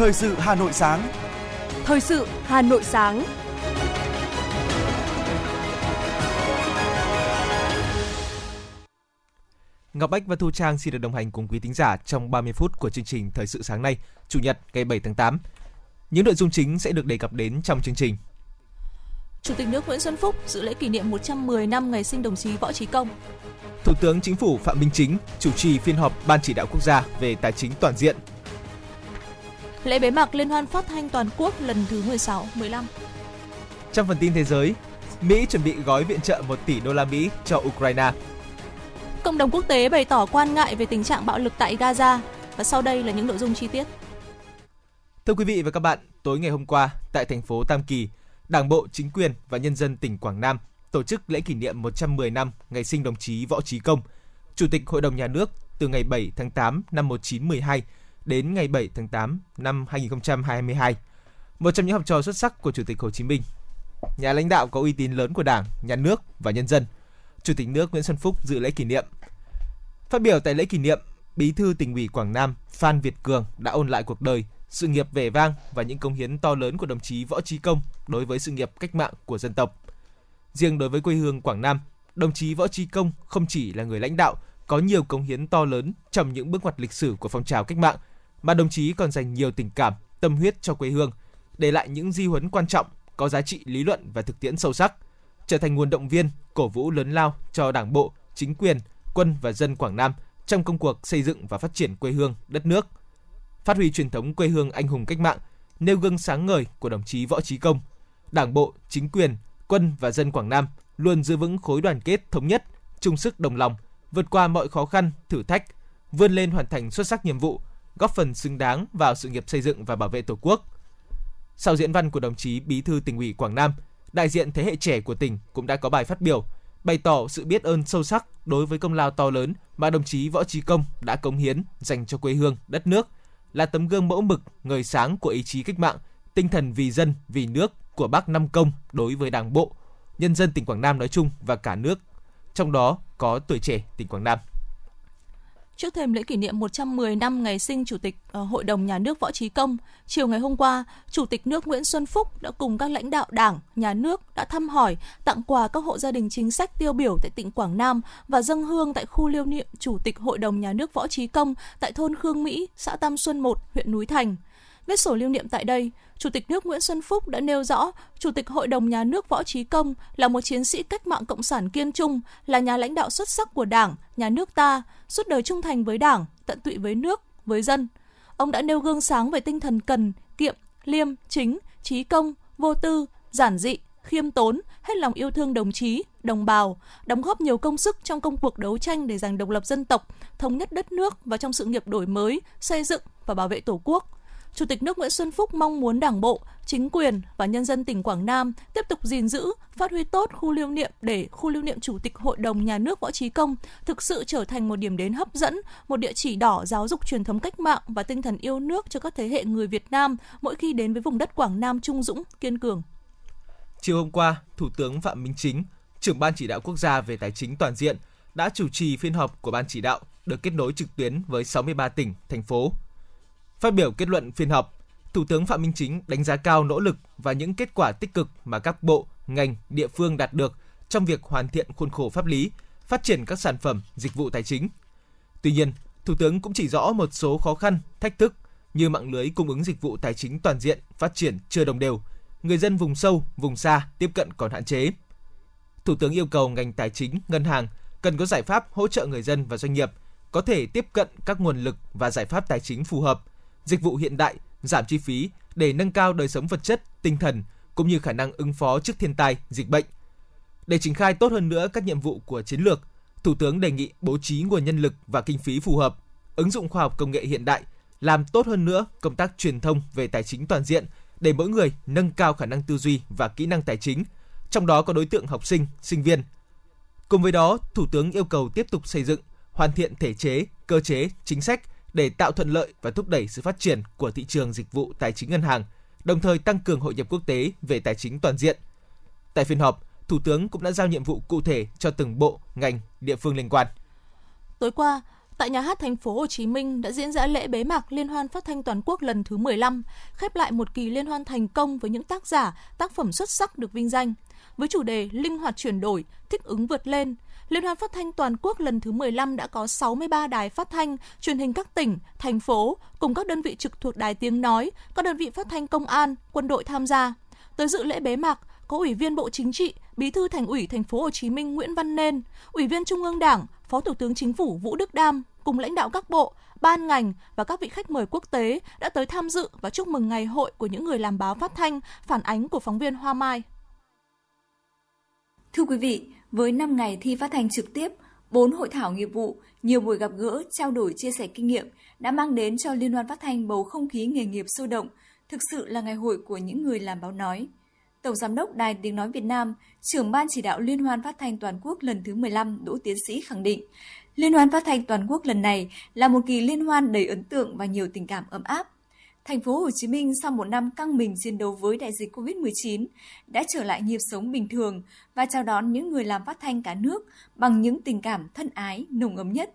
Thời sự Hà Nội sáng. Thời sự Hà Nội sáng. Ngọc Bách và Thu Trang xin được đồng hành cùng quý thính giả trong 30 phút của chương trình Thời sự sáng nay, Chủ nhật ngày 7 tháng 8. Những nội dung chính sẽ được đề cập đến trong chương trình. Chủ tịch nước Nguyễn Xuân Phúc dự lễ kỷ niệm 110 năm ngày sinh đồng chí Võ Trí Công. Thủ tướng Chính phủ Phạm Minh Chính chủ trì phiên họp Ban chỉ đạo quốc gia về tài chính toàn diện. Lễ bế mạc Liên hoan phát thanh toàn quốc lần thứ 16, 15. Trong phần tin thế giới, Mỹ chuẩn bị gói viện trợ 1 tỷ đô la Mỹ cho Ukraine. Cộng đồng quốc tế bày tỏ quan ngại về tình trạng bạo lực tại Gaza và sau đây là những nội dung chi tiết. Thưa quý vị và các bạn, tối ngày hôm qua tại thành phố Tam Kỳ, Đảng bộ, chính quyền và nhân dân tỉnh Quảng Nam tổ chức lễ kỷ niệm 110 năm ngày sinh đồng chí Võ Trí Công, Chủ tịch Hội đồng Nhà nước từ ngày 7 tháng 8 năm 1912 đến ngày 7 tháng 8 năm 2022. Một trong những học trò xuất sắc của Chủ tịch Hồ Chí Minh. Nhà lãnh đạo có uy tín lớn của Đảng, Nhà nước và nhân dân. Chủ tịch nước Nguyễn Xuân Phúc dự lễ kỷ niệm. Phát biểu tại lễ kỷ niệm, Bí thư tỉnh ủy Quảng Nam Phan Việt Cường đã ôn lại cuộc đời, sự nghiệp vẻ vang và những công hiến to lớn của đồng chí Võ Trí Công đối với sự nghiệp cách mạng của dân tộc. Riêng đối với quê hương Quảng Nam, đồng chí Võ Trí Công không chỉ là người lãnh đạo có nhiều công hiến to lớn trong những bước ngoặt lịch sử của phong trào cách mạng, mà đồng chí còn dành nhiều tình cảm, tâm huyết cho quê hương, để lại những di huấn quan trọng, có giá trị lý luận và thực tiễn sâu sắc, trở thành nguồn động viên, cổ vũ lớn lao cho Đảng bộ, chính quyền, quân và dân Quảng Nam trong công cuộc xây dựng và phát triển quê hương, đất nước. Phát huy truyền thống quê hương anh hùng cách mạng, nêu gương sáng ngời của đồng chí Võ chí Công, Đảng bộ, chính quyền, quân và dân Quảng Nam luôn giữ vững khối đoàn kết thống nhất, chung sức đồng lòng, vượt qua mọi khó khăn, thử thách, vươn lên hoàn thành xuất sắc nhiệm vụ, góp phần xứng đáng vào sự nghiệp xây dựng và bảo vệ Tổ quốc. Sau diễn văn của đồng chí Bí thư tỉnh ủy Quảng Nam, đại diện thế hệ trẻ của tỉnh cũng đã có bài phát biểu bày tỏ sự biết ơn sâu sắc đối với công lao to lớn mà đồng chí Võ Trí Công đã cống hiến dành cho quê hương, đất nước, là tấm gương mẫu mực, người sáng của ý chí cách mạng, tinh thần vì dân, vì nước của bác Năm Công đối với Đảng bộ, nhân dân tỉnh Quảng Nam nói chung và cả nước, trong đó có tuổi trẻ tỉnh Quảng Nam. Trước thềm lễ kỷ niệm 110 năm ngày sinh Chủ tịch ờ, Hội đồng Nhà nước Võ Trí Công, chiều ngày hôm qua, Chủ tịch nước Nguyễn Xuân Phúc đã cùng các lãnh đạo Đảng, Nhà nước đã thăm hỏi, tặng quà các hộ gia đình chính sách tiêu biểu tại tỉnh Quảng Nam và dâng hương tại khu lưu niệm Chủ tịch Hội đồng Nhà nước Võ Trí Công tại thôn Khương Mỹ, xã Tam Xuân 1, huyện Núi Thành. Viết sổ lưu niệm tại đây, Chủ tịch nước Nguyễn Xuân Phúc đã nêu rõ, Chủ tịch Hội đồng Nhà nước Võ Trí Công là một chiến sĩ cách mạng cộng sản kiên trung, là nhà lãnh đạo xuất sắc của Đảng, nhà nước ta, suốt đời trung thành với Đảng, tận tụy với nước, với dân. Ông đã nêu gương sáng về tinh thần cần, kiệm, liêm, chính, trí công, vô tư, giản dị, khiêm tốn, hết lòng yêu thương đồng chí, đồng bào, đóng góp nhiều công sức trong công cuộc đấu tranh để giành độc lập dân tộc, thống nhất đất nước và trong sự nghiệp đổi mới, xây dựng và bảo vệ Tổ quốc. Chủ tịch nước Nguyễn Xuân Phúc mong muốn Đảng bộ, chính quyền và nhân dân tỉnh Quảng Nam tiếp tục gìn giữ, phát huy tốt khu lưu niệm để khu lưu niệm Chủ tịch Hội đồng Nhà nước Võ Trí Công thực sự trở thành một điểm đến hấp dẫn, một địa chỉ đỏ giáo dục truyền thống cách mạng và tinh thần yêu nước cho các thế hệ người Việt Nam mỗi khi đến với vùng đất Quảng Nam trung dũng, kiên cường. Chiều hôm qua, Thủ tướng Phạm Minh Chính, trưởng Ban chỉ đạo quốc gia về tài chính toàn diện, đã chủ trì phiên họp của Ban chỉ đạo được kết nối trực tuyến với 63 tỉnh, thành phố. Phát biểu kết luận phiên họp, Thủ tướng Phạm Minh Chính đánh giá cao nỗ lực và những kết quả tích cực mà các bộ, ngành, địa phương đạt được trong việc hoàn thiện khuôn khổ pháp lý, phát triển các sản phẩm, dịch vụ tài chính. Tuy nhiên, Thủ tướng cũng chỉ rõ một số khó khăn, thách thức như mạng lưới cung ứng dịch vụ tài chính toàn diện phát triển chưa đồng đều, người dân vùng sâu, vùng xa tiếp cận còn hạn chế. Thủ tướng yêu cầu ngành tài chính, ngân hàng cần có giải pháp hỗ trợ người dân và doanh nghiệp có thể tiếp cận các nguồn lực và giải pháp tài chính phù hợp, dịch vụ hiện đại, giảm chi phí để nâng cao đời sống vật chất, tinh thần cũng như khả năng ứng phó trước thiên tai, dịch bệnh. Để triển khai tốt hơn nữa các nhiệm vụ của chiến lược, Thủ tướng đề nghị bố trí nguồn nhân lực và kinh phí phù hợp, ứng dụng khoa học công nghệ hiện đại, làm tốt hơn nữa công tác truyền thông về tài chính toàn diện để mỗi người nâng cao khả năng tư duy và kỹ năng tài chính, trong đó có đối tượng học sinh, sinh viên. Cùng với đó, Thủ tướng yêu cầu tiếp tục xây dựng, hoàn thiện thể chế, cơ chế, chính sách để tạo thuận lợi và thúc đẩy sự phát triển của thị trường dịch vụ tài chính ngân hàng, đồng thời tăng cường hội nhập quốc tế về tài chính toàn diện. Tại phiên họp, Thủ tướng cũng đã giao nhiệm vụ cụ thể cho từng bộ, ngành, địa phương liên quan. Tối qua, tại nhà hát thành phố Hồ Chí Minh đã diễn ra lễ bế mạc Liên hoan phát thanh toàn quốc lần thứ 15, khép lại một kỳ liên hoan thành công với những tác giả, tác phẩm xuất sắc được vinh danh. Với chủ đề Linh hoạt chuyển đổi, thích ứng vượt lên, Liên hoan phát thanh toàn quốc lần thứ 15 đã có 63 đài phát thanh, truyền hình các tỉnh, thành phố cùng các đơn vị trực thuộc đài tiếng nói, các đơn vị phát thanh công an, quân đội tham gia. Tới dự lễ bế mạc có Ủy viên Bộ Chính trị, Bí thư Thành ủy Thành phố Hồ Chí Minh Nguyễn Văn Nên, Ủy viên Trung ương Đảng, Phó Thủ tướng Chính phủ Vũ Đức Đam cùng lãnh đạo các bộ, ban ngành và các vị khách mời quốc tế đã tới tham dự và chúc mừng ngày hội của những người làm báo phát thanh, phản ánh của phóng viên Hoa Mai. Thưa quý vị, với 5 ngày thi phát thanh trực tiếp, 4 hội thảo nghiệp vụ, nhiều buổi gặp gỡ, trao đổi chia sẻ kinh nghiệm đã mang đến cho Liên hoan phát thanh bầu không khí nghề nghiệp sôi động, thực sự là ngày hội của những người làm báo nói. Tổng Giám đốc Đài Tiếng Nói Việt Nam, trưởng Ban chỉ đạo Liên hoan phát thanh toàn quốc lần thứ 15 Đỗ Tiến Sĩ khẳng định, Liên hoan phát thanh toàn quốc lần này là một kỳ liên hoan đầy ấn tượng và nhiều tình cảm ấm áp. Thành phố Hồ Chí Minh sau một năm căng mình chiến đấu với đại dịch Covid-19 đã trở lại nhịp sống bình thường và chào đón những người làm phát thanh cả nước bằng những tình cảm thân ái, nồng ấm nhất.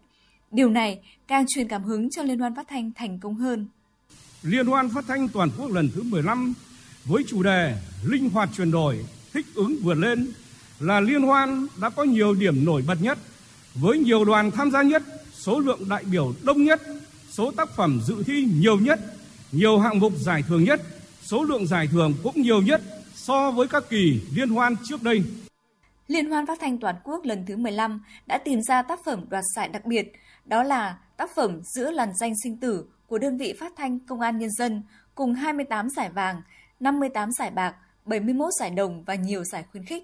Điều này càng truyền cảm hứng cho Liên hoan phát thanh thành công hơn. Liên hoan phát thanh toàn quốc lần thứ 15 với chủ đề Linh hoạt chuyển đổi, thích ứng vượt lên là liên hoan đã có nhiều điểm nổi bật nhất với nhiều đoàn tham gia nhất, số lượng đại biểu đông nhất, số tác phẩm dự thi nhiều nhất nhiều hạng mục giải thưởng nhất, số lượng giải thưởng cũng nhiều nhất so với các kỳ liên hoan trước đây. Liên hoan phát thanh toàn quốc lần thứ 15 đã tìm ra tác phẩm đoạt giải đặc biệt, đó là tác phẩm Giữa làn danh sinh tử của đơn vị phát thanh Công an Nhân dân cùng 28 giải vàng, 58 giải bạc, 71 giải đồng và nhiều giải khuyến khích.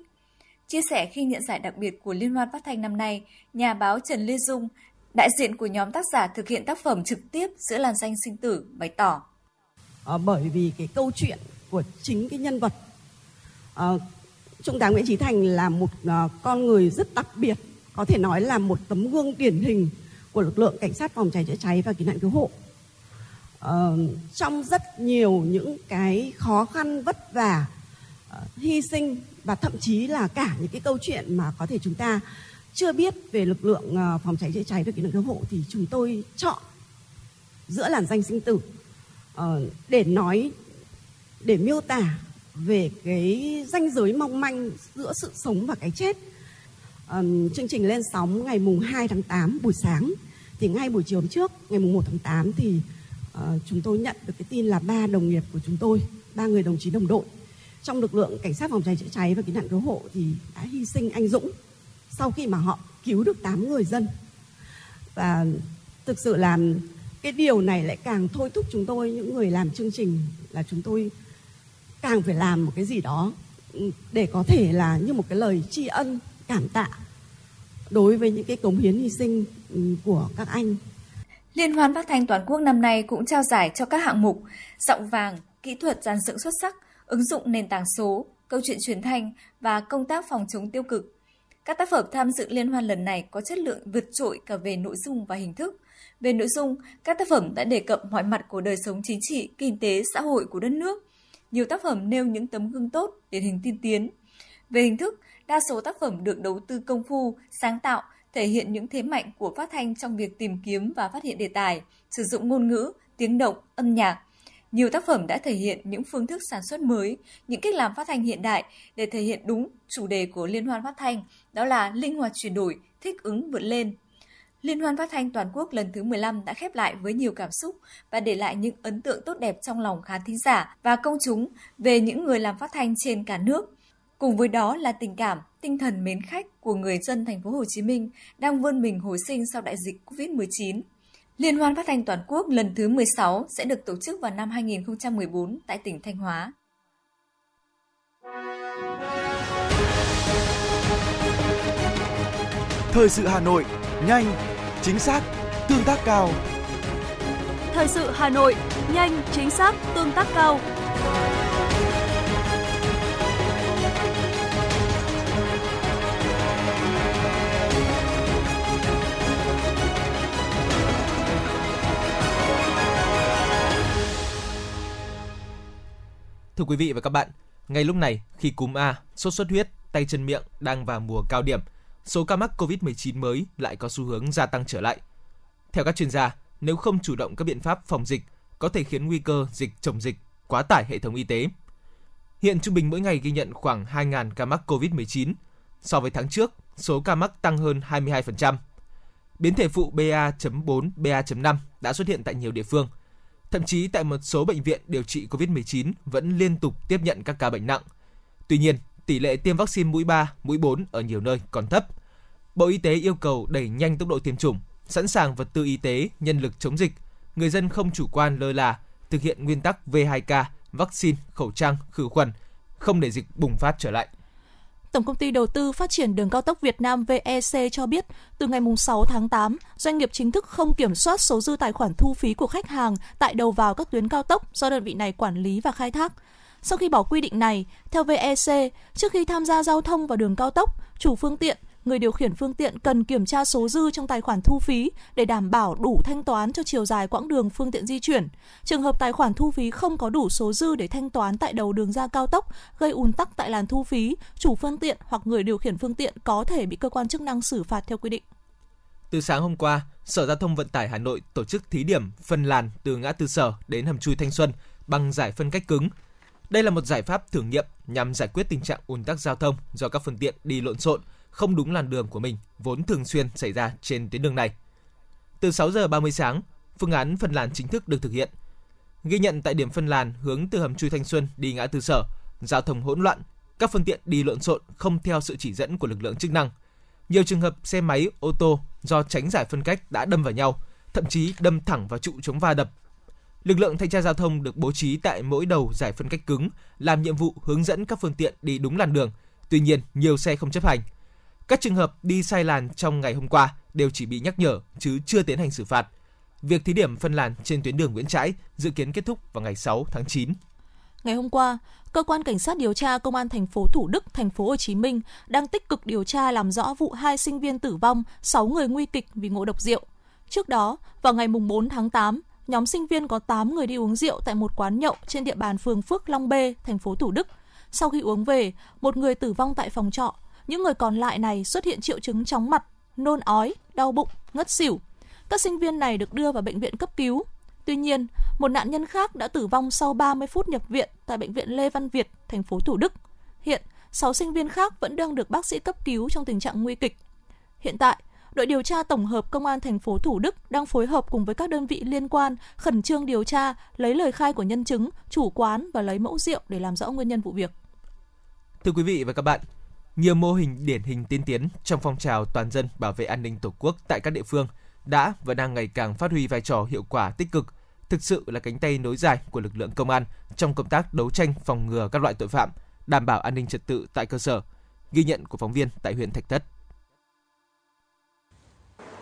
Chia sẻ khi nhận giải đặc biệt của Liên hoan phát thanh năm nay, nhà báo Trần Lê Dung, đại diện của nhóm tác giả thực hiện tác phẩm trực tiếp Giữa làn danh sinh tử, bày tỏ à, bởi vì cái câu chuyện của chính cái nhân vật à, trung tá nguyễn trí thành là một à, con người rất đặc biệt có thể nói là một tấm gương điển hình của lực lượng cảnh sát phòng cháy chữa cháy và cứu nạn cứu hộ. À, trong rất nhiều những cái khó khăn vất vả à, hy sinh và thậm chí là cả những cái câu chuyện mà có thể chúng ta chưa biết về lực lượng phòng cháy chữa cháy và cứu nạn cứu hộ thì chúng tôi chọn giữa làn danh sinh tử. Ờ, để nói để miêu tả về cái ranh giới mong manh giữa sự sống và cái chết. Uh, chương trình lên sóng ngày mùng 2 tháng 8 buổi sáng thì ngay buổi chiều hôm trước ngày mùng 1 tháng 8 thì uh, chúng tôi nhận được cái tin là ba đồng nghiệp của chúng tôi, ba người đồng chí đồng đội trong lực lượng cảnh sát phòng cháy chữa cháy và cứu nạn cứu hộ thì đã hy sinh anh Dũng sau khi mà họ cứu được 8 người dân. Và thực sự là cái điều này lại càng thôi thúc chúng tôi những người làm chương trình là chúng tôi càng phải làm một cái gì đó ừ, để có thể là như một cái lời tri ân cảm tạ đối với những cái cống hiến hy sinh ừ, của các anh. Liên hoan phát thanh toàn quốc năm nay cũng trao giải cho các hạng mục giọng vàng, kỹ thuật dàn dựng xuất sắc, ứng dụng nền tảng số, câu chuyện truyền thanh và công tác phòng chống tiêu cực. Các tác phẩm tham dự liên hoan lần này có chất lượng vượt trội cả về nội dung và hình thức, về nội dung, các tác phẩm đã đề cập mọi mặt của đời sống chính trị, kinh tế, xã hội của đất nước. Nhiều tác phẩm nêu những tấm gương tốt, điển hình tiên tiến. Về hình thức, đa số tác phẩm được đầu tư công phu, sáng tạo, thể hiện những thế mạnh của phát thanh trong việc tìm kiếm và phát hiện đề tài, sử dụng ngôn ngữ, tiếng động, âm nhạc. Nhiều tác phẩm đã thể hiện những phương thức sản xuất mới, những cách làm phát thanh hiện đại để thể hiện đúng chủ đề của Liên hoan phát thanh, đó là linh hoạt chuyển đổi, thích ứng vượt lên. Liên hoan phát thanh toàn quốc lần thứ 15 đã khép lại với nhiều cảm xúc và để lại những ấn tượng tốt đẹp trong lòng khán thính giả và công chúng về những người làm phát thanh trên cả nước. Cùng với đó là tình cảm, tinh thần mến khách của người dân thành phố Hồ Chí Minh đang vươn mình hồi sinh sau đại dịch Covid-19. Liên hoan phát thanh toàn quốc lần thứ 16 sẽ được tổ chức vào năm 2014 tại tỉnh Thanh Hóa. Thời sự Hà Nội, nhanh, chính xác, tương tác cao. Thời sự Hà Nội, nhanh, chính xác, tương tác cao. Thưa quý vị và các bạn, ngay lúc này khi cúm A, sốt xuất huyết, tay chân miệng đang vào mùa cao điểm – số ca mắc COVID-19 mới lại có xu hướng gia tăng trở lại. Theo các chuyên gia, nếu không chủ động các biện pháp phòng dịch, có thể khiến nguy cơ dịch chồng dịch quá tải hệ thống y tế. Hiện trung bình mỗi ngày ghi nhận khoảng 2.000 ca mắc COVID-19. So với tháng trước, số ca mắc tăng hơn 22%. Biến thể phụ BA.4, BA.5 đã xuất hiện tại nhiều địa phương. Thậm chí tại một số bệnh viện điều trị COVID-19 vẫn liên tục tiếp nhận các ca bệnh nặng. Tuy nhiên, tỷ lệ tiêm vaccine mũi 3, mũi 4 ở nhiều nơi còn thấp. Bộ Y tế yêu cầu đẩy nhanh tốc độ tiêm chủng, sẵn sàng vật tư y tế, nhân lực chống dịch. Người dân không chủ quan lơ là, thực hiện nguyên tắc V2K, vaccine, khẩu trang, khử khuẩn, không để dịch bùng phát trở lại. Tổng công ty đầu tư phát triển đường cao tốc Việt Nam VEC cho biết, từ ngày 6 tháng 8, doanh nghiệp chính thức không kiểm soát số dư tài khoản thu phí của khách hàng tại đầu vào các tuyến cao tốc do đơn vị này quản lý và khai thác. Sau khi bỏ quy định này, theo VEC, trước khi tham gia giao thông vào đường cao tốc, chủ phương tiện người điều khiển phương tiện cần kiểm tra số dư trong tài khoản thu phí để đảm bảo đủ thanh toán cho chiều dài quãng đường phương tiện di chuyển. Trường hợp tài khoản thu phí không có đủ số dư để thanh toán tại đầu đường ra cao tốc, gây ùn tắc tại làn thu phí, chủ phương tiện hoặc người điều khiển phương tiện có thể bị cơ quan chức năng xử phạt theo quy định. Từ sáng hôm qua, Sở Giao thông Vận tải Hà Nội tổ chức thí điểm phân làn từ ngã tư Sở đến hầm chui Thanh Xuân bằng giải phân cách cứng. Đây là một giải pháp thử nghiệm nhằm giải quyết tình trạng ùn tắc giao thông do các phương tiện đi lộn xộn, không đúng làn đường của mình vốn thường xuyên xảy ra trên tuyến đường này. Từ 6 giờ 30 sáng, phương án phân làn chính thức được thực hiện. Ghi nhận tại điểm phân làn hướng từ hầm chui Thanh Xuân đi ngã tư sở, giao thông hỗn loạn, các phương tiện đi lộn xộn không theo sự chỉ dẫn của lực lượng chức năng. Nhiều trường hợp xe máy, ô tô do tránh giải phân cách đã đâm vào nhau, thậm chí đâm thẳng vào trụ chống va đập. Lực lượng thanh tra giao thông được bố trí tại mỗi đầu giải phân cách cứng, làm nhiệm vụ hướng dẫn các phương tiện đi đúng làn đường. Tuy nhiên, nhiều xe không chấp hành, các trường hợp đi sai làn trong ngày hôm qua đều chỉ bị nhắc nhở chứ chưa tiến hành xử phạt. Việc thí điểm phân làn trên tuyến đường Nguyễn Trãi dự kiến kết thúc vào ngày 6 tháng 9. Ngày hôm qua, cơ quan cảnh sát điều tra công an thành phố Thủ Đức, thành phố Hồ Chí Minh đang tích cực điều tra làm rõ vụ hai sinh viên tử vong, 6 người nguy kịch vì ngộ độc rượu. Trước đó, vào ngày mùng 4 tháng 8, nhóm sinh viên có 8 người đi uống rượu tại một quán nhậu trên địa bàn phường Phước Long B, thành phố Thủ Đức. Sau khi uống về, một người tử vong tại phòng trọ, những người còn lại này xuất hiện triệu chứng chóng mặt, nôn ói, đau bụng, ngất xỉu. Các sinh viên này được đưa vào bệnh viện cấp cứu. Tuy nhiên, một nạn nhân khác đã tử vong sau 30 phút nhập viện tại bệnh viện Lê Văn Việt, thành phố Thủ Đức. Hiện, 6 sinh viên khác vẫn đang được bác sĩ cấp cứu trong tình trạng nguy kịch. Hiện tại, đội điều tra tổng hợp công an thành phố Thủ Đức đang phối hợp cùng với các đơn vị liên quan khẩn trương điều tra, lấy lời khai của nhân chứng, chủ quán và lấy mẫu rượu để làm rõ nguyên nhân vụ việc. Thưa quý vị và các bạn, nhiều mô hình điển hình tiên tiến trong phong trào toàn dân bảo vệ an ninh Tổ quốc tại các địa phương đã và đang ngày càng phát huy vai trò hiệu quả tích cực, thực sự là cánh tay nối dài của lực lượng công an trong công tác đấu tranh phòng ngừa các loại tội phạm, đảm bảo an ninh trật tự tại cơ sở. Ghi nhận của phóng viên tại huyện Thạch Thất.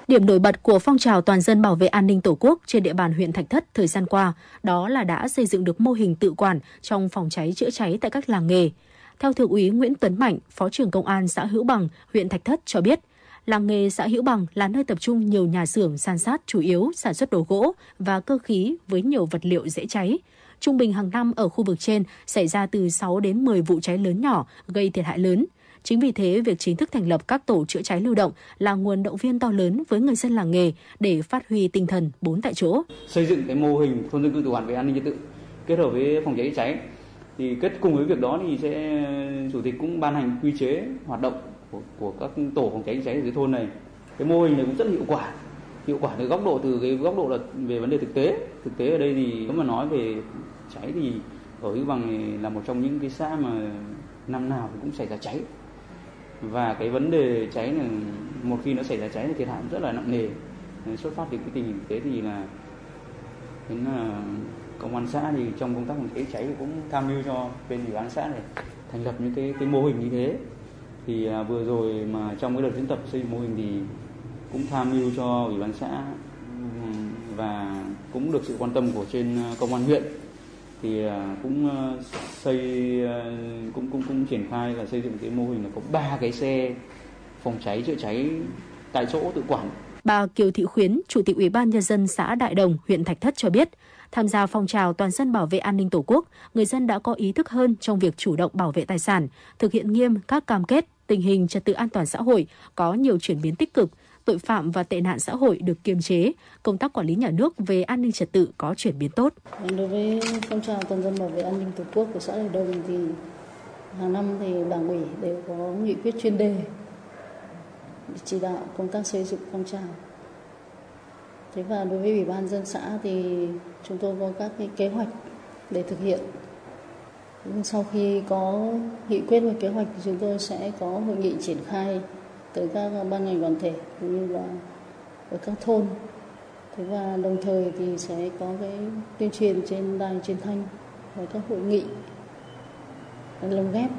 Điểm nổi bật của phong trào toàn dân bảo vệ an ninh Tổ quốc trên địa bàn huyện Thạch Thất thời gian qua đó là đã xây dựng được mô hình tự quản trong phòng cháy chữa cháy tại các làng nghề, theo Thượng úy Nguyễn Tuấn Mạnh, Phó trưởng Công an xã Hữu Bằng, huyện Thạch Thất cho biết, làng nghề xã Hữu Bằng là nơi tập trung nhiều nhà xưởng san sát chủ yếu sản xuất đồ gỗ và cơ khí với nhiều vật liệu dễ cháy. Trung bình hàng năm ở khu vực trên xảy ra từ 6 đến 10 vụ cháy lớn nhỏ gây thiệt hại lớn. Chính vì thế, việc chính thức thành lập các tổ chữa cháy lưu động là nguồn động viên to lớn với người dân làng nghề để phát huy tinh thần bốn tại chỗ. Xây dựng cái mô hình thôn dân cư tự quản về an ninh trật tự kết hợp với phòng cháy cháy thì kết cùng với việc đó thì sẽ chủ tịch cũng ban hành quy chế hoạt động của, của các tổ phòng cháy cháy ở dưới thôn này. Cái mô hình này cũng rất hiệu quả hiệu quả từ góc độ từ cái góc độ là về vấn đề thực tế. Thực tế ở đây thì nếu mà nói về cháy thì ở Hữu Bằng là một trong những cái xã mà năm nào cũng xảy ra cháy và cái vấn đề cháy là một khi nó xảy ra cháy thì thiệt hại rất là nặng nề. Xuất phát từ cái tình hình thế thì là đến là công an xã thì trong công tác phòng cháy cháy cũng tham mưu cho bên ủy ban xã này thành lập những cái cái mô hình như thế. Thì à, vừa rồi mà trong cái đợt diễn tập xây mô hình thì cũng tham mưu cho ủy ban xã và cũng được sự quan tâm của trên ờ, công an huyện thì à, cũng à, xây à, cũng cũng cũng triển khai là xây dựng cái mô hình là có ba cái xe phòng cháy chữa cháy tại chỗ tự quản. Bà Kiều Thị Khuyến, Chủ tịch Ủy ban nhân dân xã Đại Đồng, huyện Thạch Thất cho biết, Tham gia phong trào toàn dân bảo vệ an ninh Tổ quốc, người dân đã có ý thức hơn trong việc chủ động bảo vệ tài sản, thực hiện nghiêm các cam kết, tình hình trật tự an toàn xã hội có nhiều chuyển biến tích cực, tội phạm và tệ nạn xã hội được kiềm chế, công tác quản lý nhà nước về an ninh trật tự có chuyển biến tốt. Vâng, đối với phong trào toàn dân bảo vệ an ninh tổ quốc của xã Đại Đồng thì hàng năm thì đảng ủy đều có nghị quyết chuyên đề chỉ đạo công tác xây dựng phong trào. Thế và đối với ủy ban dân xã thì chúng tôi có các cái kế hoạch để thực hiện. Nhưng sau khi có nghị quyết và kế hoạch thì chúng tôi sẽ có hội nghị triển khai tới các ban ngành đoàn thể cũng như là ở các thôn. Thế và đồng thời thì sẽ có cái tuyên truyền trên đài truyền thanh và các hội nghị lồng ghép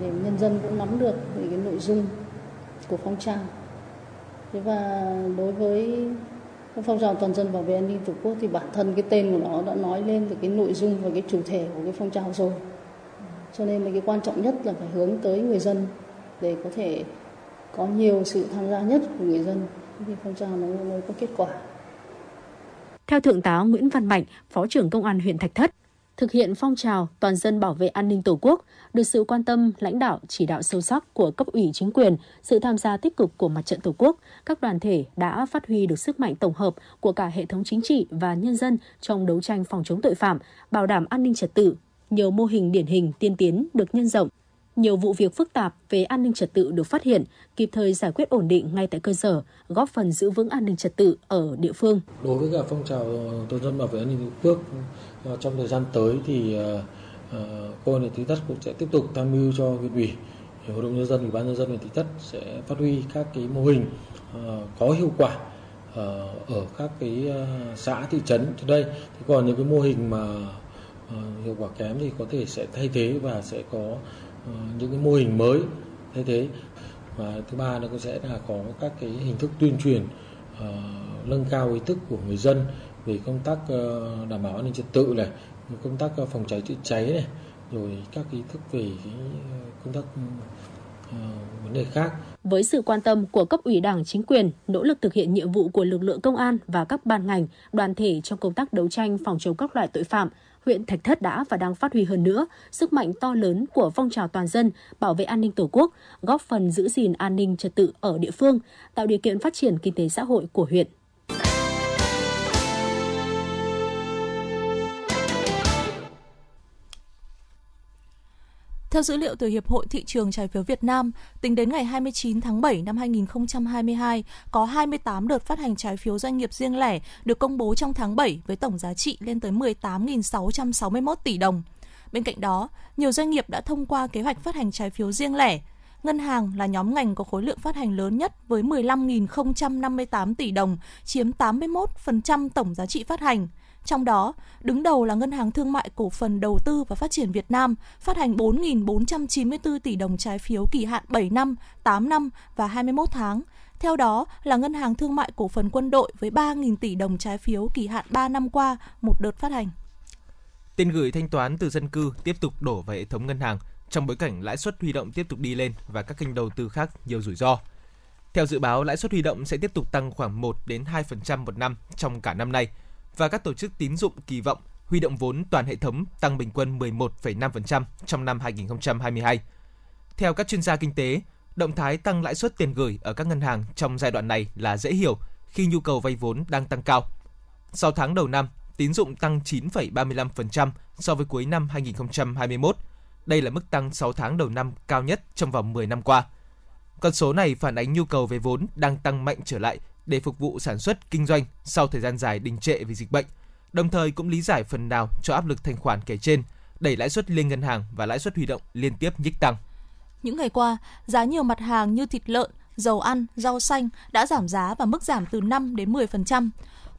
để nhân dân cũng nắm được về cái nội dung của phong trào. Thế và đối với phong trào toàn dân bảo vệ an ninh tổ quốc thì bản thân cái tên của nó đã nói lên được cái nội dung và cái chủ thể của cái phong trào rồi. Cho nên là cái quan trọng nhất là phải hướng tới người dân để có thể có nhiều sự tham gia nhất của người dân thì phong trào nó mới có kết quả. Theo Thượng tá Nguyễn Văn Mạnh, Phó trưởng Công an huyện Thạch Thất, thực hiện phong trào toàn dân bảo vệ an ninh Tổ quốc được sự quan tâm, lãnh đạo, chỉ đạo sâu sắc của cấp ủy chính quyền, sự tham gia tích cực của mặt trận Tổ quốc, các đoàn thể đã phát huy được sức mạnh tổng hợp của cả hệ thống chính trị và nhân dân trong đấu tranh phòng chống tội phạm, bảo đảm an ninh trật tự. Nhiều mô hình điển hình tiên tiến được nhân rộng, nhiều vụ việc phức tạp về an ninh trật tự được phát hiện, kịp thời giải quyết ổn định ngay tại cơ sở, góp phần giữ vững an ninh trật tự ở địa phương. Đối với cả phong trào toàn dân bảo vệ an ninh tổ quốc ờ, trong thời gian tới thì ờ, ờ, cô huyện Thị Tất cũng sẽ tiếp tục tham mưu cho huyện ủy, hội đồng nhân dân, ủy ban nhân dân huyện Thị Tất sẽ phát huy các cái mô hình có hiệu quả ở các cái xã thị trấn trước đây. Thì còn những cái mô hình mà hiệu quả kém thì có thể sẽ thay thế và sẽ có Ờ, những cái mô hình mới thay thế và thứ ba nó cũng sẽ là có các cái hình thức tuyên truyền uh, nâng cao ý thức của người dân về công tác uh, đảm bảo an ninh trật tự này công tác uh, phòng cháy chữa cháy này rồi các ý thức về cái công tác uh, vấn đề khác. Với sự quan tâm của cấp ủy Đảng, chính quyền, nỗ lực thực hiện nhiệm vụ của lực lượng công an và các ban ngành, đoàn thể trong công tác đấu tranh phòng chống các loại tội phạm, huyện Thạch Thất đã và đang phát huy hơn nữa sức mạnh to lớn của phong trào toàn dân bảo vệ an ninh Tổ quốc, góp phần giữ gìn an ninh trật tự ở địa phương, tạo điều kiện phát triển kinh tế xã hội của huyện. Theo dữ liệu từ Hiệp hội Thị trường trái phiếu Việt Nam, tính đến ngày 29 tháng 7 năm 2022, có 28 đợt phát hành trái phiếu doanh nghiệp riêng lẻ được công bố trong tháng 7 với tổng giá trị lên tới 18.661 tỷ đồng. Bên cạnh đó, nhiều doanh nghiệp đã thông qua kế hoạch phát hành trái phiếu riêng lẻ. Ngân hàng là nhóm ngành có khối lượng phát hành lớn nhất với 15.058 tỷ đồng, chiếm 81% tổng giá trị phát hành – trong đó, đứng đầu là Ngân hàng Thương mại Cổ phần Đầu tư và Phát triển Việt Nam phát hành 4.494 tỷ đồng trái phiếu kỳ hạn 7 năm, 8 năm và 21 tháng. Theo đó là Ngân hàng Thương mại Cổ phần Quân đội với 3.000 tỷ đồng trái phiếu kỳ hạn 3 năm qua, một đợt phát hành. Tiền gửi thanh toán từ dân cư tiếp tục đổ vào hệ thống ngân hàng trong bối cảnh lãi suất huy động tiếp tục đi lên và các kênh đầu tư khác nhiều rủi ro. Theo dự báo, lãi suất huy động sẽ tiếp tục tăng khoảng 1 đến 2% một năm trong cả năm nay – và các tổ chức tín dụng kỳ vọng huy động vốn toàn hệ thống tăng bình quân 11,5% trong năm 2022. Theo các chuyên gia kinh tế, động thái tăng lãi suất tiền gửi ở các ngân hàng trong giai đoạn này là dễ hiểu khi nhu cầu vay vốn đang tăng cao. Sau tháng đầu năm, tín dụng tăng 9,35% so với cuối năm 2021. Đây là mức tăng 6 tháng đầu năm cao nhất trong vòng 10 năm qua. Con số này phản ánh nhu cầu về vốn đang tăng mạnh trở lại để phục vụ sản xuất kinh doanh sau thời gian dài đình trệ vì dịch bệnh, đồng thời cũng lý giải phần nào cho áp lực thanh khoản kể trên, đẩy lãi suất liên ngân hàng và lãi suất huy động liên tiếp nhích tăng. Những ngày qua, giá nhiều mặt hàng như thịt lợn, dầu ăn, rau xanh đã giảm giá và mức giảm từ 5 đến 10%.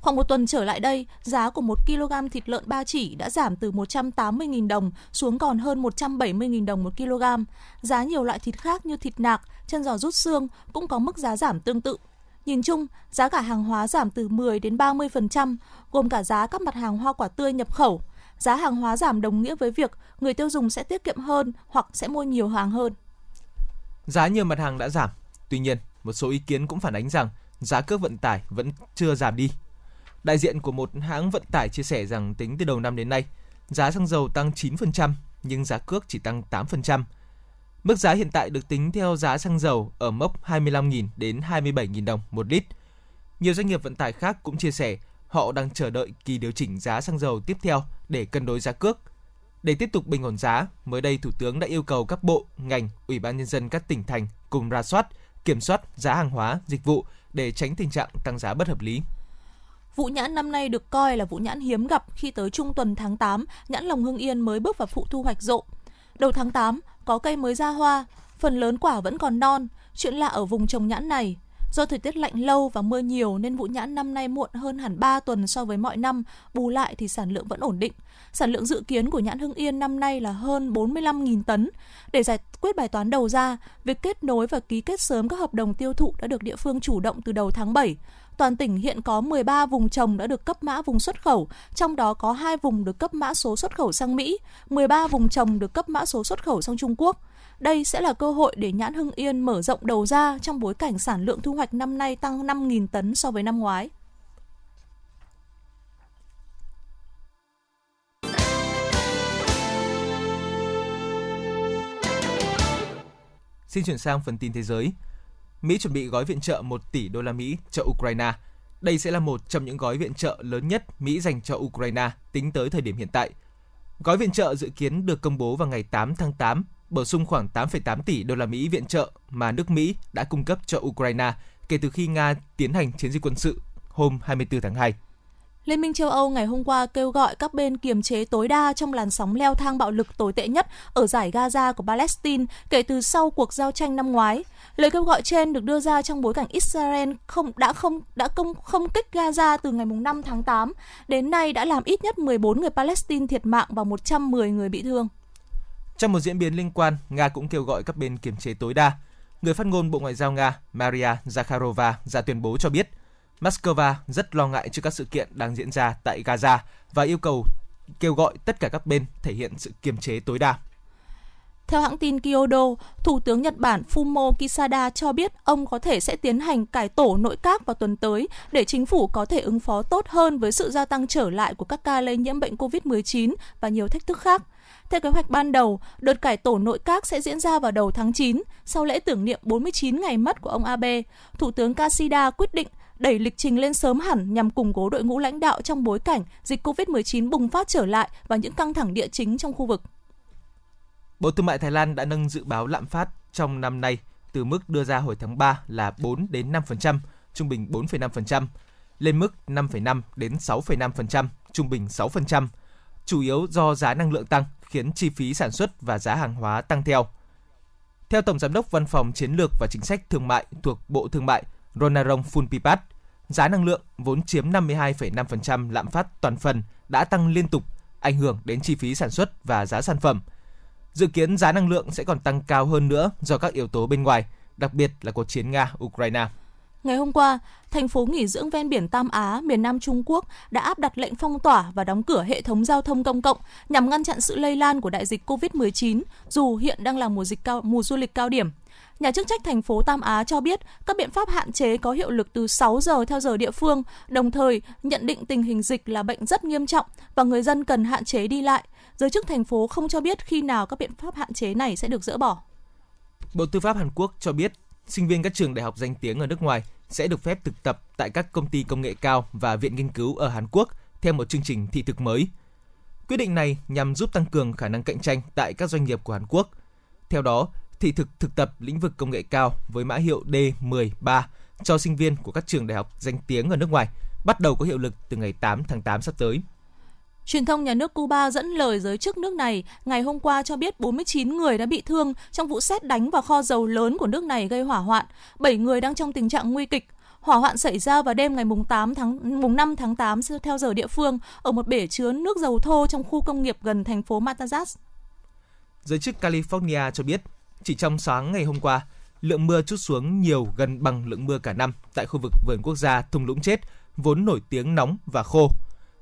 Khoảng một tuần trở lại đây, giá của 1 kg thịt lợn ba chỉ đã giảm từ 180.000 đồng xuống còn hơn 170.000 đồng một kg. Giá nhiều loại thịt khác như thịt nạc, chân giò rút xương cũng có mức giá giảm tương tự. Nhìn chung, giá cả hàng hóa giảm từ 10 đến 30%, gồm cả giá các mặt hàng hoa quả tươi nhập khẩu. Giá hàng hóa giảm đồng nghĩa với việc người tiêu dùng sẽ tiết kiệm hơn hoặc sẽ mua nhiều hàng hơn. Giá nhiều mặt hàng đã giảm, tuy nhiên, một số ý kiến cũng phản ánh rằng giá cước vận tải vẫn chưa giảm đi. Đại diện của một hãng vận tải chia sẻ rằng tính từ đầu năm đến nay, giá xăng dầu tăng 9%, nhưng giá cước chỉ tăng 8%. Mức giá hiện tại được tính theo giá xăng dầu ở mốc 25.000 đến 27.000 đồng một lít. Nhiều doanh nghiệp vận tải khác cũng chia sẻ họ đang chờ đợi kỳ điều chỉnh giá xăng dầu tiếp theo để cân đối giá cước. Để tiếp tục bình ổn giá, mới đây Thủ tướng đã yêu cầu các bộ, ngành, Ủy ban nhân dân các tỉnh thành cùng ra soát, kiểm soát giá hàng hóa, dịch vụ để tránh tình trạng tăng giá bất hợp lý. Vụ nhãn năm nay được coi là vụ nhãn hiếm gặp khi tới trung tuần tháng 8, nhãn lồng Hưng Yên mới bước vào vụ thu hoạch rộ. Đầu tháng 8, có cây mới ra hoa, phần lớn quả vẫn còn non. Chuyện lạ ở vùng trồng nhãn này, Do thời tiết lạnh lâu và mưa nhiều nên vụ nhãn năm nay muộn hơn hẳn 3 tuần so với mọi năm, bù lại thì sản lượng vẫn ổn định. Sản lượng dự kiến của nhãn Hưng Yên năm nay là hơn 45.000 tấn. Để giải quyết bài toán đầu ra, việc kết nối và ký kết sớm các hợp đồng tiêu thụ đã được địa phương chủ động từ đầu tháng 7. Toàn tỉnh hiện có 13 vùng trồng đã được cấp mã vùng xuất khẩu, trong đó có 2 vùng được cấp mã số xuất khẩu sang Mỹ, 13 vùng trồng được cấp mã số xuất khẩu sang Trung Quốc. Đây sẽ là cơ hội để nhãn Hưng Yên mở rộng đầu ra trong bối cảnh sản lượng thu hoạch năm nay tăng 5.000 tấn so với năm ngoái. Xin chuyển sang phần tin thế giới. Mỹ chuẩn bị gói viện trợ 1 tỷ đô la Mỹ cho Ukraine. Đây sẽ là một trong những gói viện trợ lớn nhất Mỹ dành cho Ukraine tính tới thời điểm hiện tại. Gói viện trợ dự kiến được công bố vào ngày 8 tháng 8 bổ sung khoảng 8,8 tỷ đô la Mỹ viện trợ mà nước Mỹ đã cung cấp cho Ukraine kể từ khi Nga tiến hành chiến dịch quân sự hôm 24 tháng 2. Liên minh châu Âu ngày hôm qua kêu gọi các bên kiềm chế tối đa trong làn sóng leo thang bạo lực tồi tệ nhất ở giải Gaza của Palestine kể từ sau cuộc giao tranh năm ngoái. Lời kêu gọi trên được đưa ra trong bối cảnh Israel không đã không đã công không kích Gaza từ ngày 5 tháng 8 đến nay đã làm ít nhất 14 người Palestine thiệt mạng và 110 người bị thương. Trong một diễn biến liên quan, Nga cũng kêu gọi các bên kiềm chế tối đa. Người phát ngôn Bộ Ngoại giao Nga Maria Zakharova ra tuyên bố cho biết Moscow rất lo ngại trước các sự kiện đang diễn ra tại Gaza và yêu cầu kêu gọi tất cả các bên thể hiện sự kiềm chế tối đa. Theo hãng tin Kyodo, Thủ tướng Nhật Bản Fumio Kishida cho biết ông có thể sẽ tiến hành cải tổ nội các vào tuần tới để chính phủ có thể ứng phó tốt hơn với sự gia tăng trở lại của các ca lây nhiễm bệnh COVID-19 và nhiều thách thức khác. Theo kế hoạch ban đầu, đợt cải tổ nội các sẽ diễn ra vào đầu tháng 9, sau lễ tưởng niệm 49 ngày mất của ông Abe. Thủ tướng Kishida quyết định đẩy lịch trình lên sớm hẳn nhằm củng cố đội ngũ lãnh đạo trong bối cảnh dịch COVID-19 bùng phát trở lại và những căng thẳng địa chính trong khu vực. Bộ Thương mại Thái Lan đã nâng dự báo lạm phát trong năm nay từ mức đưa ra hồi tháng 3 là 4 đến 5%, trung bình 4,5%, lên mức 5,5 đến 6,5%, trung bình 6%, chủ yếu do giá năng lượng tăng khiến chi phí sản xuất và giá hàng hóa tăng theo. Theo Tổng Giám đốc Văn phòng Chiến lược và Chính sách Thương mại thuộc Bộ Thương mại Ronarong Phunpipat, giá năng lượng vốn chiếm 52,5% lạm phát toàn phần đã tăng liên tục, ảnh hưởng đến chi phí sản xuất và giá sản phẩm. Dự kiến giá năng lượng sẽ còn tăng cao hơn nữa do các yếu tố bên ngoài, đặc biệt là cuộc chiến Nga-Ukraine. Ngày hôm qua, thành phố nghỉ dưỡng ven biển Tam Á, miền Nam Trung Quốc đã áp đặt lệnh phong tỏa và đóng cửa hệ thống giao thông công cộng nhằm ngăn chặn sự lây lan của đại dịch COVID-19, dù hiện đang là mùa dịch cao, mùa du lịch cao điểm. Nhà chức trách thành phố Tam Á cho biết các biện pháp hạn chế có hiệu lực từ 6 giờ theo giờ địa phương, đồng thời nhận định tình hình dịch là bệnh rất nghiêm trọng và người dân cần hạn chế đi lại. Giới chức thành phố không cho biết khi nào các biện pháp hạn chế này sẽ được dỡ bỏ. Bộ Tư pháp Hàn Quốc cho biết sinh viên các trường đại học danh tiếng ở nước ngoài sẽ được phép thực tập tại các công ty công nghệ cao và viện nghiên cứu ở Hàn Quốc theo một chương trình thị thực mới. Quyết định này nhằm giúp tăng cường khả năng cạnh tranh tại các doanh nghiệp của Hàn Quốc. Theo đó, thị thực thực tập lĩnh vực công nghệ cao với mã hiệu D13 cho sinh viên của các trường đại học danh tiếng ở nước ngoài bắt đầu có hiệu lực từ ngày 8 tháng 8 sắp tới. Truyền thông nhà nước Cuba dẫn lời giới chức nước này ngày hôm qua cho biết 49 người đã bị thương trong vụ xét đánh vào kho dầu lớn của nước này gây hỏa hoạn. 7 người đang trong tình trạng nguy kịch. Hỏa hoạn xảy ra vào đêm ngày mùng 8 tháng mùng 5 tháng 8 theo giờ địa phương ở một bể chứa nước dầu thô trong khu công nghiệp gần thành phố Matanzas. Giới chức California cho biết, chỉ trong sáng ngày hôm qua, lượng mưa chút xuống nhiều gần bằng lượng mưa cả năm tại khu vực vườn quốc gia thung lũng chết, vốn nổi tiếng nóng và khô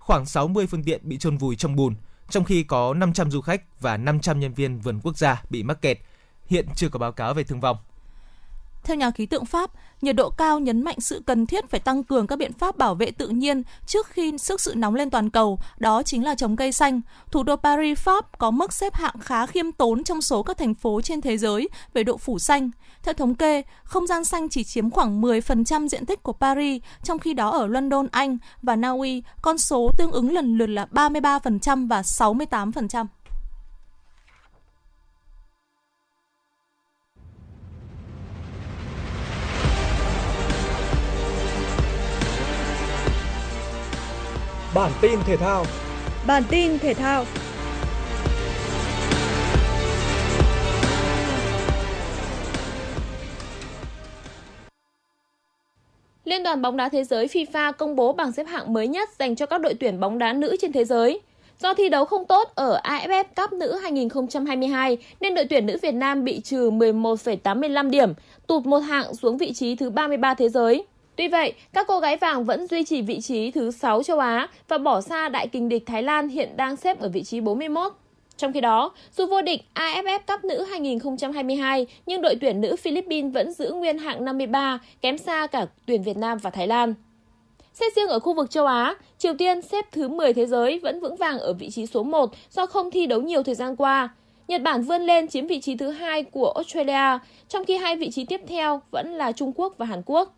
khoảng 60 phương tiện bị chôn vùi trong bùn, trong khi có 500 du khách và 500 nhân viên vườn quốc gia bị mắc kẹt. Hiện chưa có báo cáo về thương vong. Theo nhà khí tượng Pháp, nhiệt độ cao nhấn mạnh sự cần thiết phải tăng cường các biện pháp bảo vệ tự nhiên trước khi sức sự nóng lên toàn cầu, đó chính là trồng cây xanh. Thủ đô Paris, Pháp có mức xếp hạng khá khiêm tốn trong số các thành phố trên thế giới về độ phủ xanh. Theo thống kê, không gian xanh chỉ chiếm khoảng 10% diện tích của Paris, trong khi đó ở London, Anh và Na Uy, con số tương ứng lần lượt là 33% và 68%. Bản tin thể thao. Bản tin thể thao. Liên đoàn bóng đá thế giới FIFA công bố bảng xếp hạng mới nhất dành cho các đội tuyển bóng đá nữ trên thế giới. Do thi đấu không tốt ở AFF Cup nữ 2022 nên đội tuyển nữ Việt Nam bị trừ 11,85 điểm, tụt một hạng xuống vị trí thứ 33 thế giới. Tuy vậy, các cô gái vàng vẫn duy trì vị trí thứ 6 châu Á và bỏ xa đại kình địch Thái Lan hiện đang xếp ở vị trí 41. Trong khi đó, dù vô địch AFF Cup nữ 2022, nhưng đội tuyển nữ Philippines vẫn giữ nguyên hạng 53, kém xa cả tuyển Việt Nam và Thái Lan. Xét riêng ở khu vực châu Á, Triều Tiên xếp thứ 10 thế giới vẫn vững vàng ở vị trí số 1 do không thi đấu nhiều thời gian qua. Nhật Bản vươn lên chiếm vị trí thứ hai của Australia, trong khi hai vị trí tiếp theo vẫn là Trung Quốc và Hàn Quốc.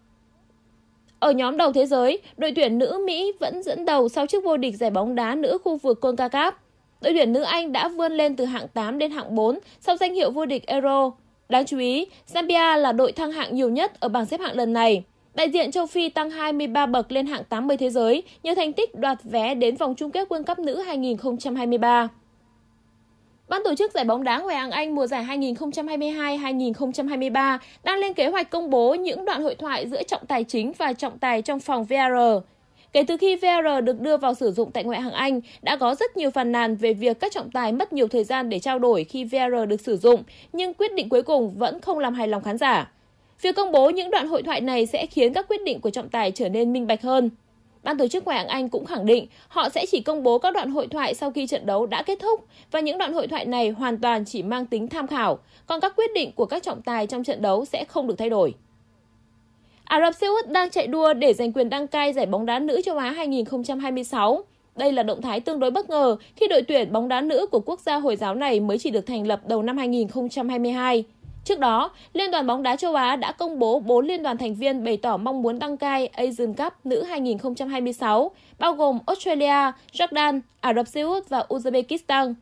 Ở nhóm đầu thế giới, đội tuyển nữ Mỹ vẫn dẫn đầu sau chức vô địch giải bóng đá nữ khu vực CONCACAF. Đội tuyển nữ Anh đã vươn lên từ hạng 8 đến hạng 4 sau danh hiệu vô địch Euro. Đáng chú ý, Zambia là đội thăng hạng nhiều nhất ở bảng xếp hạng lần này. Đại diện châu Phi tăng 23 bậc lên hạng 80 thế giới nhờ thành tích đoạt vé đến vòng chung kết World Cup nữ 2023. Ban tổ chức giải bóng đá Ngoại hạng Anh mùa giải 2022-2023 đang lên kế hoạch công bố những đoạn hội thoại giữa trọng tài chính và trọng tài trong phòng VAR. Kể từ khi VAR được đưa vào sử dụng tại ngoại hạng Anh, đã có rất nhiều phàn nàn về việc các trọng tài mất nhiều thời gian để trao đổi khi VAR được sử dụng, nhưng quyết định cuối cùng vẫn không làm hài lòng khán giả. Việc công bố những đoạn hội thoại này sẽ khiến các quyết định của trọng tài trở nên minh bạch hơn. Ban tổ chức Ngoại hạng Anh cũng khẳng định họ sẽ chỉ công bố các đoạn hội thoại sau khi trận đấu đã kết thúc và những đoạn hội thoại này hoàn toàn chỉ mang tính tham khảo, còn các quyết định của các trọng tài trong trận đấu sẽ không được thay đổi. Ả Rập Xê Út đang chạy đua để giành quyền đăng cai giải bóng đá nữ châu Á 2026. Đây là động thái tương đối bất ngờ khi đội tuyển bóng đá nữ của quốc gia Hồi giáo này mới chỉ được thành lập đầu năm 2022. Trước đó, Liên đoàn bóng đá châu Á đã công bố 4 liên đoàn thành viên bày tỏ mong muốn đăng cai Asian Cup nữ 2026, bao gồm Australia, Jordan, Ả Rập Xê Út và Uzbekistan.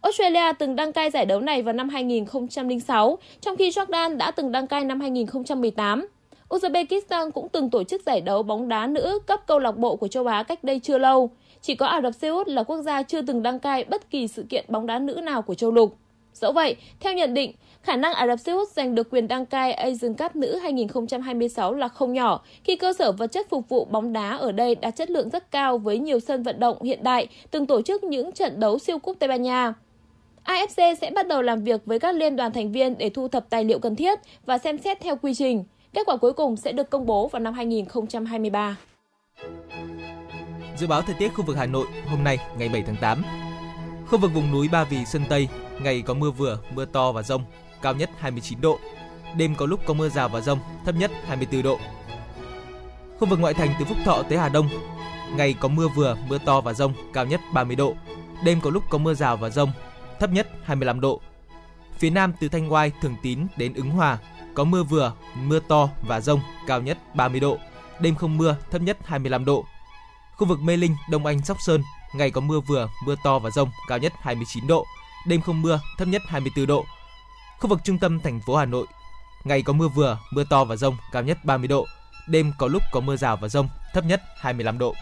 Australia từng đăng cai giải đấu này vào năm 2006, trong khi Jordan đã từng đăng cai năm 2018. Uzbekistan cũng từng tổ chức giải đấu bóng đá nữ cấp câu lạc bộ của châu Á cách đây chưa lâu. Chỉ có Ả Rập Xê Út là quốc gia chưa từng đăng cai bất kỳ sự kiện bóng đá nữ nào của châu lục. Dẫu vậy, theo nhận định, khả năng Ả Rập Xê Út giành được quyền đăng cai Asian Cup nữ 2026 là không nhỏ khi cơ sở vật chất phục vụ bóng đá ở đây đạt chất lượng rất cao với nhiều sân vận động hiện đại, từng tổ chức những trận đấu siêu cúp Tây Ban Nha. AFC sẽ bắt đầu làm việc với các liên đoàn thành viên để thu thập tài liệu cần thiết và xem xét theo quy trình. Kết quả cuối cùng sẽ được công bố vào năm 2023. Dự báo thời tiết khu vực Hà Nội hôm nay ngày 7 tháng 8. Khu vực vùng núi Ba Vì, Sơn Tây, ngày có mưa vừa, mưa to và rông, cao nhất 29 độ. Đêm có lúc có mưa rào và rông, thấp nhất 24 độ. Khu vực ngoại thành từ Phúc Thọ tới Hà Đông, ngày có mưa vừa, mưa to và rông, cao nhất 30 độ. Đêm có lúc có mưa rào và rông, thấp nhất 25 độ. Phía Nam từ Thanh Oai, Thường Tín đến Ứng Hòa, có mưa vừa, mưa to và rông, cao nhất 30 độ. Đêm không mưa, thấp nhất 25 độ. Khu vực Mê Linh, Đông Anh, Sóc Sơn, ngày có mưa vừa, mưa to và rông, cao nhất 29 độ. Đêm không mưa, thấp nhất 24 độ. Khu vực trung tâm thành phố Hà Nội, ngày có mưa vừa, mưa to và rông, cao nhất 30 độ. Đêm có lúc có mưa rào và rông, thấp nhất 25 độ.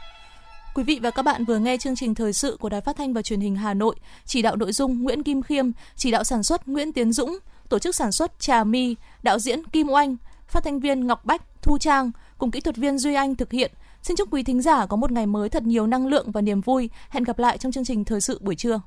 Quý vị và các bạn vừa nghe chương trình thời sự của Đài Phát thanh và Truyền hình Hà Nội, chỉ đạo nội dung Nguyễn Kim Khiêm, chỉ đạo sản xuất Nguyễn Tiến Dũng, tổ chức sản xuất Trà My, đạo diễn Kim Oanh, phát thanh viên Ngọc Bách, Thu Trang cùng kỹ thuật viên Duy Anh thực hiện. Xin chúc quý thính giả có một ngày mới thật nhiều năng lượng và niềm vui. Hẹn gặp lại trong chương trình thời sự buổi trưa.